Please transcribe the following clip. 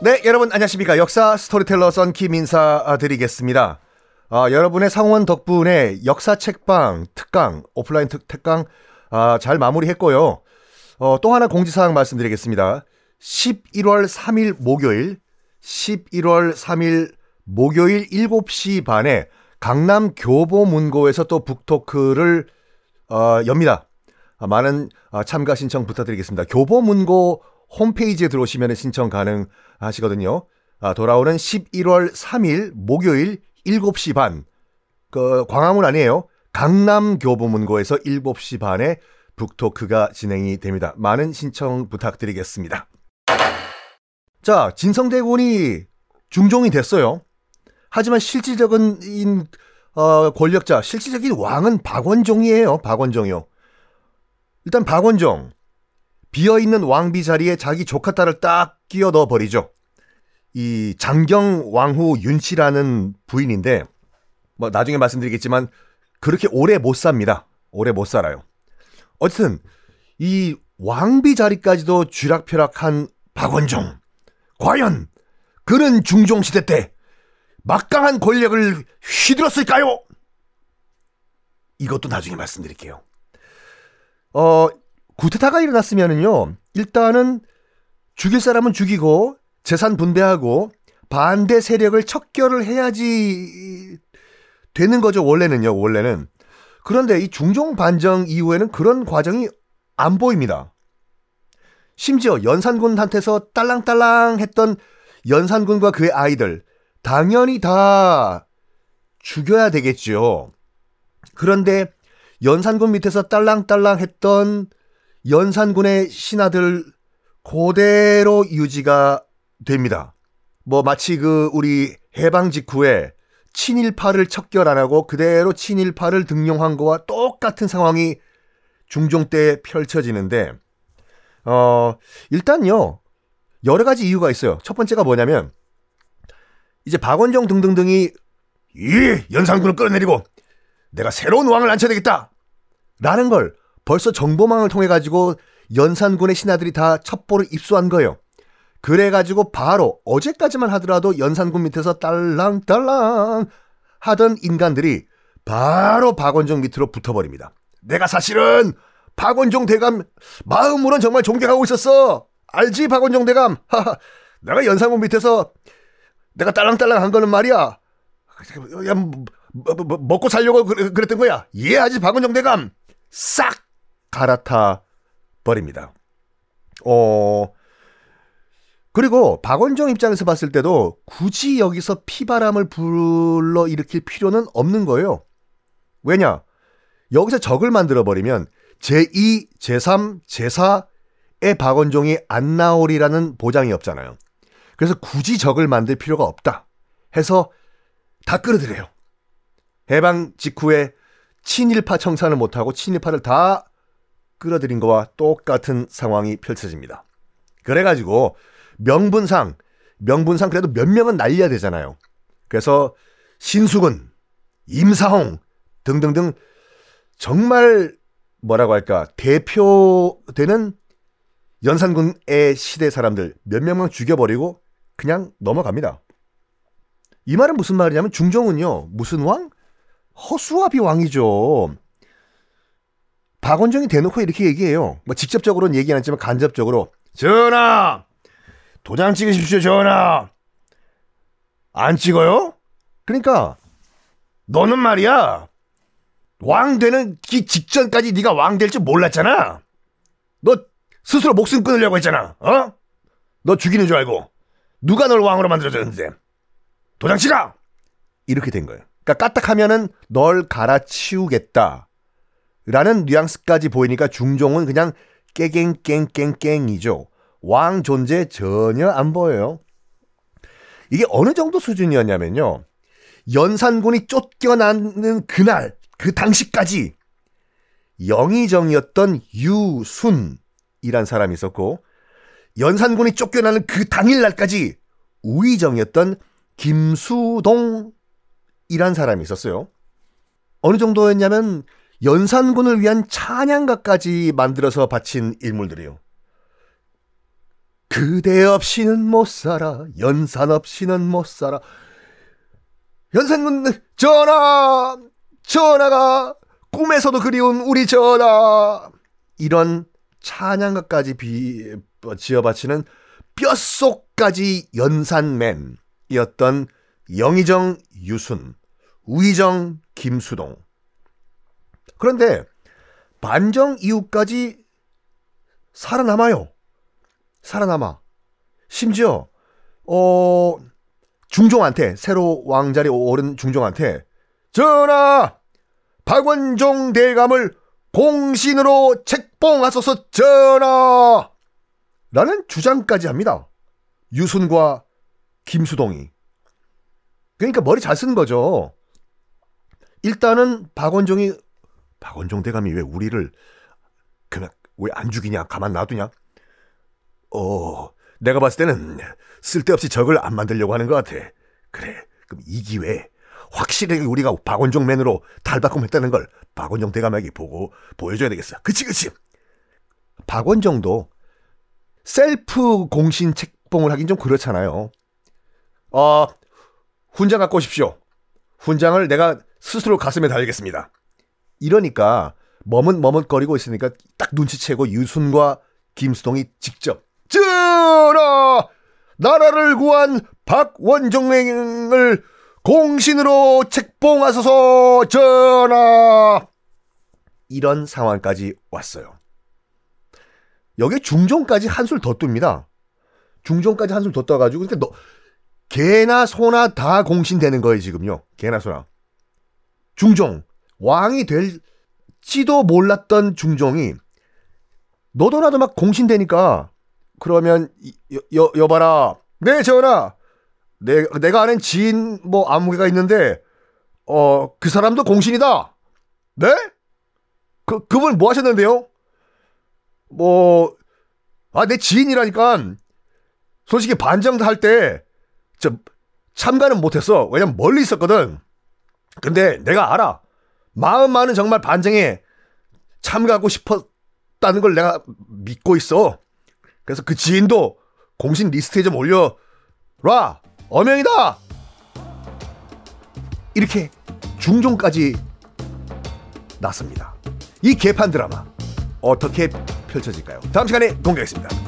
네, 여러분 안녕하십니까. 역사 스토리텔러 썬킴 인사드리겠습니다. 아, 여러분의 성원 덕분에 역사 책방 특강, 오프라인 특, 특강 아, 잘 마무리했고요. 어, 또 하나 공지사항 말씀드리겠습니다. 11월 3일 목요일, 11월 3일 목요일 7시 반에 강남 교보문고에서 또 북토크를 어, 엽니다. 아, 많은 아, 참가 신청 부탁드리겠습니다. 교보문고 홈페이지에 들어오시면 신청 가능하시거든요. 아, 돌아오는 11월 3일 목요일 7시 반. 그 광화문 아니에요. 강남 교보문고에서 7시 반에 북토크가 진행이 됩니다. 많은 신청 부탁드리겠습니다. 자, 진성대군이 중종이 됐어요. 하지만 실질적인 어, 권력자, 실질적인 왕은 박원종이에요. 박원종이요. 일단 박원종 비어있는 왕비 자리에 자기 조카 딸을 딱 끼워 넣어 버리죠. 이 장경 왕후 윤 씨라는 부인인데 뭐 나중에 말씀드리겠지만 그렇게 오래 못 삽니다. 오래 못 살아요. 어쨌든 이 왕비 자리까지도 쥐락펴락한 박원종 과연 그는 중종 시대 때 막강한 권력을 휘둘렀을까요? 이것도 나중에 말씀드릴게요. 어, 구테타가 일어났으면은요, 일단은 죽일 사람은 죽이고 재산 분배하고 반대 세력을 척결을 해야지 되는 거죠, 원래는요, 원래는. 그런데 이 중종 반정 이후에는 그런 과정이 안 보입니다. 심지어 연산군한테서 딸랑딸랑 했던 연산군과 그의 아이들, 당연히 다 죽여야 되겠죠. 그런데 연산군 밑에서 딸랑딸랑 했던 연산군의 신하들 그대로 유지가 됩니다. 뭐 마치 그 우리 해방 직후에 친일파를 척결 안 하고 그대로 친일파를 등용한 거와 똑같은 상황이 중종 때 펼쳐지는데 어 일단요 여러 가지 이유가 있어요. 첫 번째가 뭐냐면 이제 박원종 등등등이 이 연산군을 끌어내리고 내가 새로운 왕을 앉혀야 되겠다 라는 걸 벌써 정보망을 통해 가지고 연산군의 신하들이 다 첩보를 입수한 거예요. 그래 가지고 바로 어제까지만 하더라도 연산군 밑에서 딸랑딸랑 하던 인간들이 바로 박원종 밑으로 붙어버립니다. 내가 사실은 박원종 대감 마음으론 정말 존경하고 있었어. 알지 박원종 대감. 하하. 내가 연산군 밑에서 내가 딸랑딸랑 한 거는 말이야. 야, 뭐, 뭐, 뭐, 먹고 살려고 그랬던 거야. 이해하지 박원종 대감. 싹 갈아타 버립니다. 어, 그리고 박원종 입장에서 봤을 때도 굳이 여기서 피바람을 불러 일으킬 필요는 없는 거예요. 왜냐? 여기서 적을 만들어 버리면 제2, 제3, 제4의 박원종이 안 나오리라는 보장이 없잖아요. 그래서 굳이 적을 만들 필요가 없다. 해서 다 끌어들여요. 해방 직후에 친일파 청산을 못하고 친일파를 다 끌어들인 거와 똑같은 상황이 펼쳐집니다. 그래가지고 명분상, 명분상 그래도 몇 명은 날려야 되잖아요. 그래서 신수근, 임사홍 등등등 정말 뭐라고 할까 대표되는 연산군의 시대 사람들 몇 명만 죽여버리고 그냥 넘어갑니다. 이 말은 무슨 말이냐면 중종은요 무슨 왕? 허수아비 왕이죠. 박원종이 대놓고 이렇게 얘기해요. 뭐 직접적으로는 얘기 안 했지만 간접적으로 전하 도장 찍으십시오 전하 안 찍어요? 그러니까 너는 말이야 왕 되는 기 직전까지 네가 왕 될 줄 몰랐잖아. 너 스스로 목숨 끊으려고 했잖아. 어? 너 죽이는 줄 알고 누가 널 왕으로 만들어줬는데 도장 찍어 이렇게 된 거예요. 그러니까 까딱하면은 널 갈아치우겠다. 라는 뉘앙스까지 보이니까 중종은 그냥 깨갱깽깽깽이죠. 왕 존재 전혀 안 보여요. 이게 어느 정도 수준이었냐면요. 연산군이 쫓겨나는 그날, 그 당시까지 영의정이었던 유순이란 사람이 있었고, 연산군이 쫓겨나는 그 당일날까지 우의정이었던 김수동 이란 사람이 있었어요. 어느 정도였냐면 연산군을 위한 찬양가까지 만들어서 바친 인물들이요. 그대 없이는 못 살아 연산 없이는 못 살아 연산 전하 전하가 꿈에서도 그리운 우리 전하 이런 찬양가까지 비, 지어 바치는 뼛속까지 연산맨이었던 영의정 유순, 우의정 김수동. 그런데 반정 이후까지 살아남아요. 살아남아. 심지어 어 중종한테 새로 왕자리 오른 중종한테 전하 박원종 대감을 공신으로 책봉하소서 전하 라는 주장까지 합니다. 유순과 김수동이. 그러니까 머리 잘 쓰는 거죠. 일단은 박원종이 박원종 대감이 왜 우리를 그냥 왜 안 죽이냐 가만 놔두냐? 어 내가 봤을 때는 쓸데없이 적을 안 만들려고 하는 것 같아. 그래 그럼 이 기회에 확실하게 우리가 박원종 맨으로 탈바꿈했다는 걸 박원종 대감에게 보고 보여줘야 되겠어. 그치 그치. 박원종도 셀프 공신 책봉을 하긴 좀 그렇잖아요. 어, 훈장 갖고 오십시오. 훈장을 내가 스스로 가슴에 달겠습니다. 이러니까 머뭇머뭇거리고 있으니까 딱 눈치채고 유순과 김수동이 직접 전하 나라를 구한 박원종을 공신으로 책봉하소서 전하 이런 상황까지 왔어요. 여기 중종까지 한술 더 뜹니다. 중종까지 한술 더 떠가지고 그러니까 너 개나 소나 다 공신되는 거예요 지금요. 개나 소나. 중종 왕이 될지도 몰랐던 중종이 너도 나도 막 공신되니까 그러면 여, 여, 여봐라 네 전하 내, 내가 아는 지인 뭐 아무개가 있는데 어 그 사람도 공신이다 네? 그 그분 뭐 하셨는데요? 뭐, 아, 내 지인이라니까, 솔직히 반정 할 때, 저, 참가는 못했어. 왜냐면 멀리 있었거든. 근데 내가 알아. 마음만은 정말 반정에 참가하고 싶었다는 걸 내가 믿고 있어. 그래서 그 지인도 공신 리스트에 좀 올려라. 어명이다! 이렇게 중종까지 났습니다. 이 개판 드라마 어떻게 펼쳐질까요? 다음 시간에 공개하겠습니다.